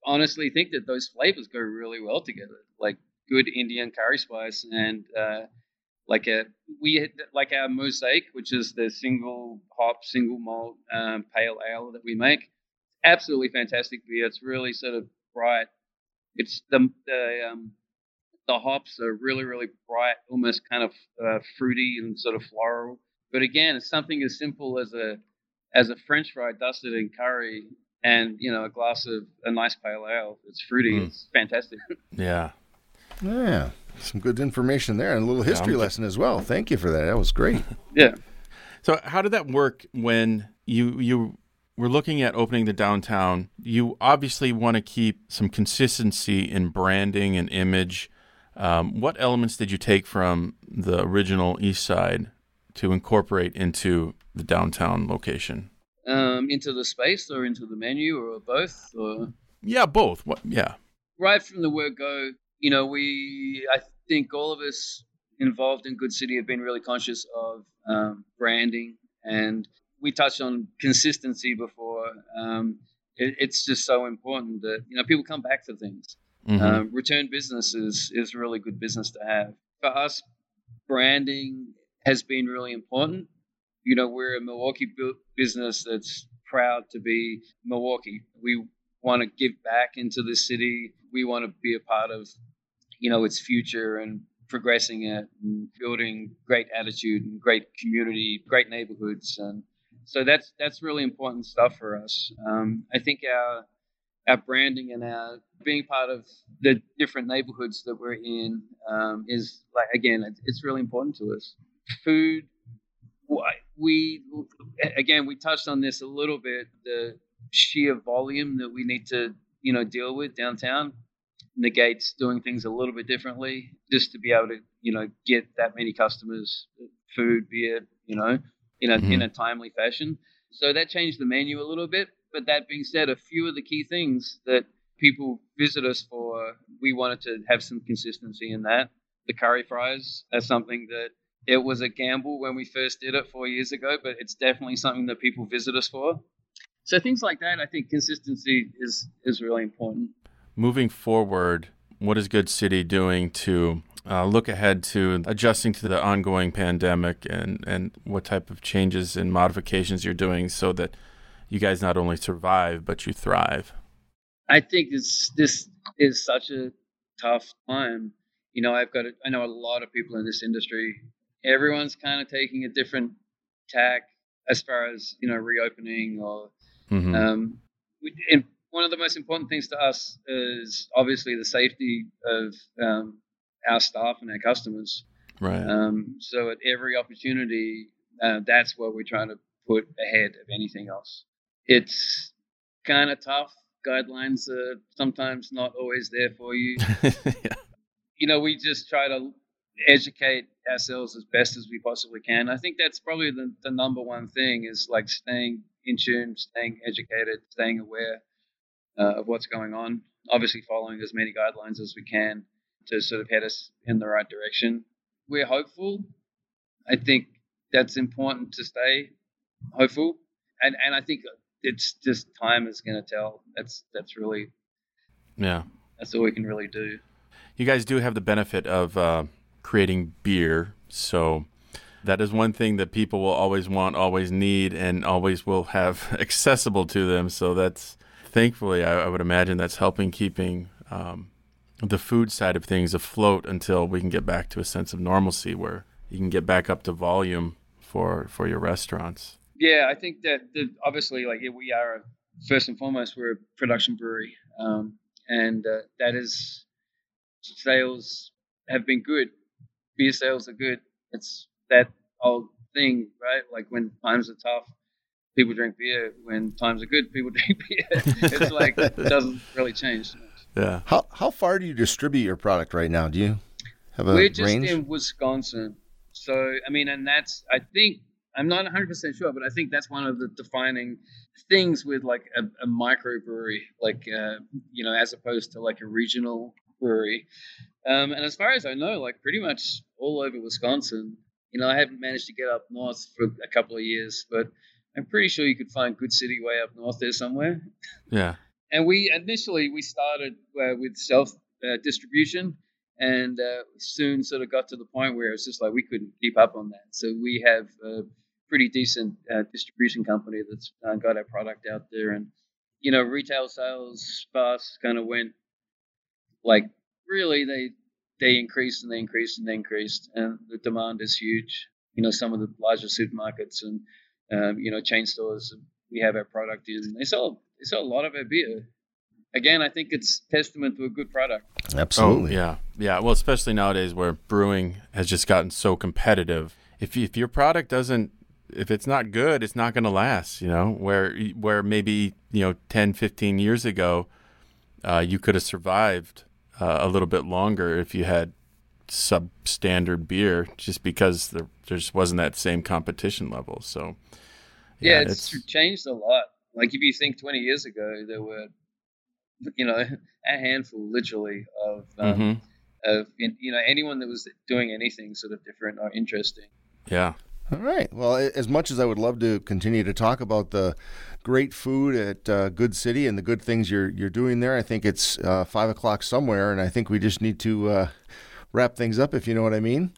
Speaker 3: honestly think that those flavors go really well together, like good Indian curry spice and uh, like a we had, like our mosaic, which is the single hop, single malt um, pale ale that we make. Absolutely fantastic beer. It's really sort of bright. It's the the um, the hops are really really bright, almost kind of uh, fruity and sort of floral. But again, it's something as simple as a as a French fry dusted in curry and you know a glass of a nice pale ale. It's fruity. Mm. It's fantastic. [LAUGHS]
Speaker 2: Yeah.
Speaker 1: Yeah. Some good information there and a little history yeah, lesson as well. Thank you for that. That was great. [LAUGHS]
Speaker 3: yeah.
Speaker 2: So how did that work when you you were looking at opening the downtown? You obviously want to keep some consistency in branding and image. Um, what elements did you take from the original East Side to incorporate into the downtown location?
Speaker 3: Um, into the space or into the menu or both? Or
Speaker 2: yeah, both. What? Yeah.
Speaker 3: Right from the word go, you know, we I think all of us involved in Good City have been really conscious of um, branding, and we touched on consistency before. Um, it, it's just so important that you know people come back for things. Mm-hmm. Um, return business is is really good business to have. For us, branding has been really important. You know, we're a Milwaukee business that's proud to be Milwaukee. We want to give back into the city. We want to be a part of, you know, its future and progressing it and building great attitude and great community, great neighborhoods, and so that's that's really important stuff for us. Um, I think our our branding and our being part of the different neighborhoods that we're in um, is like again, it's, it's really important to us food. we again we touched on this a little bit. The sheer volume that we need to you know deal with downtown. Negates doing things a little bit differently just to be able to you know get that many customers food beer you know in a mm-hmm. in a timely fashion. So that changed the menu a little bit. But that being said a few of the key things that people visit us for we wanted to have some consistency in that. The curry fries that's something that it was a gamble when we first did it four years ago but it's definitely something that people visit us for so things like that, I think consistency is is really important.
Speaker 2: Moving forward, what is Good City doing to uh, look ahead to adjusting to the ongoing pandemic and, and what type of changes and modifications you're doing so that you guys not only survive but you thrive?
Speaker 3: I think this this is such a tough time. You know, I've got a, I know a lot of people in this industry. Everyone's kind of taking a different tack as far as you know reopening or Mm-hmm. Um, we, and one of the most important things to us is obviously the safety of um, our staff and our customers.
Speaker 2: Right.
Speaker 3: Um, so at every opportunity, uh, that's what we're trying to put ahead of anything else. It's kind of tough. Guidelines are sometimes not always there for you. [LAUGHS] yeah. You know, we just try to educate ourselves as best as we possibly can. I think that's probably the, the number one thing is like staying in tune, staying educated, staying aware uh, of what's going on. Obviously, following as many guidelines as we can to sort of head us in the right direction. We're hopeful. I think that's important to stay hopeful, and and I think it's just time is going to tell. That's that's really
Speaker 2: yeah.
Speaker 3: That's all we can really do.
Speaker 2: You guys do have the benefit of uh, creating beer, so that is one thing that people will always want, always need, and always will have [LAUGHS] accessible to them. So that's thankfully, I, I would imagine that's helping keeping um, the food side of things afloat until we can get back to a sense of normalcy where you can get back up to volume for for your restaurants.
Speaker 3: Yeah, I think that the, obviously, like we are first and foremost, we're a production brewery, um, and uh, that is sales have been good. Beer sales are good. It's that old thing, right? Like when times are tough, people drink beer. When times are good, people [LAUGHS] drink beer. it's like it doesn't really change.
Speaker 2: Yeah.
Speaker 1: How how far do you distribute your product right now? Do you have a
Speaker 3: We're just
Speaker 1: range?
Speaker 3: in Wisconsin, so I mean, and that's I think I'm not 100 percent sure, but I think that's one of the defining things with like a, a microbrewery, like uh, you know, as opposed to like a regional brewery. Um, and as far as I know, like pretty much all over Wisconsin, you know, I haven't managed to get up north for a couple of years, but I'm pretty sure you could find Good City way up north there somewhere.
Speaker 2: Yeah.
Speaker 3: and we initially we started uh, with self uh, distribution, and uh, soon sort of got to the point where it's just like we couldn't keep up on that. So we have a pretty decent uh, distribution company that's uh, got our product out there, and you know, retail sales fast kind of went like really they they increased and they increased and they increased, and the demand is huge. You know, some of the larger supermarkets and um, you know chain stores we have our product in. They sell they sell a lot of our beer. Again, I think it's testament to a good product.
Speaker 1: Absolutely.
Speaker 2: Oh, yeah, yeah. Well, especially nowadays where brewing has just gotten so competitive. If if your product doesn't if it's not good, it's not going to last, you know, where where maybe, you know, 10, 15 years ago, uh, you could have survived uh, a little bit longer if you had substandard beer, just because there, there just wasn't that same competition level. So,
Speaker 3: yeah, yeah it's, it's, changed a lot. Like if you think 20 years ago, there were, you know, [LAUGHS] a handful, literally, of um, mm-hmm. of you know anyone that was doing anything sort of different or interesting.
Speaker 2: Yeah.
Speaker 1: All right. Well, as much as I would love to continue to talk about the great food at uh, Good City and the good things you're you're doing there, I think it's uh, five o'clock somewhere, and I think we just need to uh, wrap things up, if you know what I mean.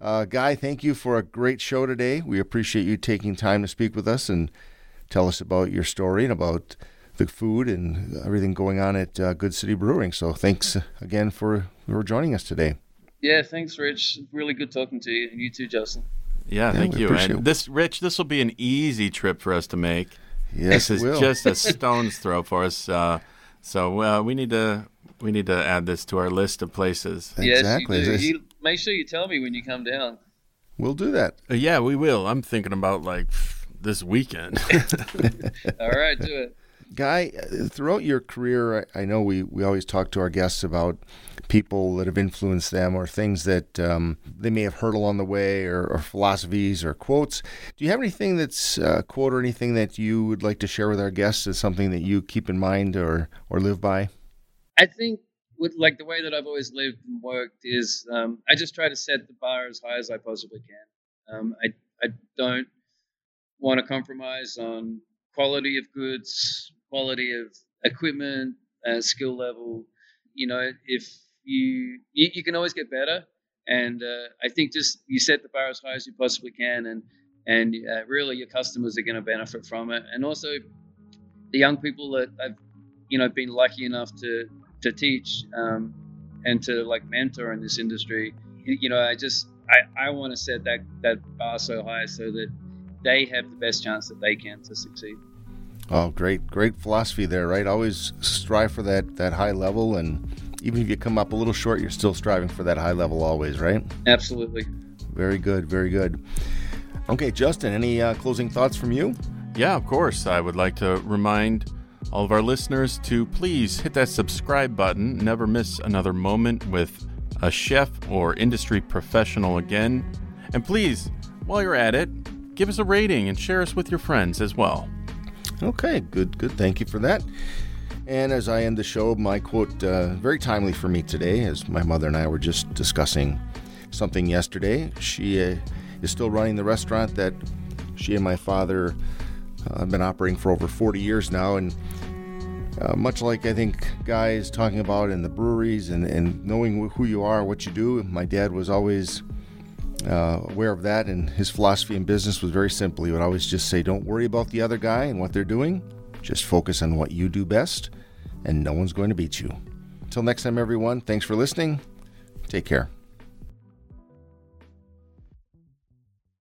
Speaker 1: Uh, Guy, thank you for a great show today. We appreciate you taking time to speak with us and tell us about your story and about the food and everything going on at uh, Good City Brewing. So, thanks again for for joining us today.
Speaker 3: Yeah, thanks, Rich. Really good talking to you, and you too, Justin.
Speaker 2: Yeah, yeah thank you. And this, Rich, this will be an easy trip for us to make.
Speaker 1: Yes,
Speaker 2: this is just a [LAUGHS] stone's throw for us. Uh, so uh, we need to we need to add this to our list of places.
Speaker 3: Yes, exactly. You, you make sure you tell me when you come down.
Speaker 1: We'll do that.
Speaker 2: Uh, yeah, we will. I'm thinking about like this weekend. [LAUGHS]
Speaker 3: All right, do it.
Speaker 1: Guy, uh, throughout your career, I know we, we always talk to our guests about people that have influenced them or things that um, they may have heard along the way or, or, philosophies or quotes. Do you have anything that's a uh, quote or anything that you would like to share with our guests as something that you keep in mind or, or live by?
Speaker 3: I think with like the way that I've always lived and worked is um, I just try to set the bar as high as I possibly can. Um, I, I don't want to compromise on quality of goods, quality of equipment, uh, skill level. You know, if you, you, you can always get better, and uh, I think just you set the bar as high as you possibly can, and and uh, really your customers are going to benefit from it, and also the young people that I've you know been lucky enough to to teach um, and to like mentor in this industry. You know, I just I, I want to set that that bar so high so that they have the best chance that they can to succeed.
Speaker 1: Oh, great, great philosophy there, right? Always strive for that that high level, and even if you come up a little short, you're still striving for that high level always, right?
Speaker 3: Absolutely.
Speaker 1: Very good, very good. Okay, Justin, any uh, closing thoughts from you?
Speaker 2: Yeah, of course. I would like to remind all of our listeners to please hit that subscribe button. Never miss another moment with a chef or industry professional again. And please, while you're at it, give us a rating and share us with your friends as well.
Speaker 1: Okay, good, good. Thank you for that. And as I end the show, my quote, uh, very timely for me today, as my mother and I were just discussing something yesterday. She uh, is still running the restaurant that she and my father uh, have been operating for over 40 years now. And uh, much like I think guys talking about in the breweries and, and knowing who you are, what you do, my dad was always uh, aware of that, and his philosophy in business was very simple. He would always just say, Don't worry about the other guy and what they're doing, just focus on what you do best, and no one's going to beat you. Until next time, everyone, thanks for listening. Take care.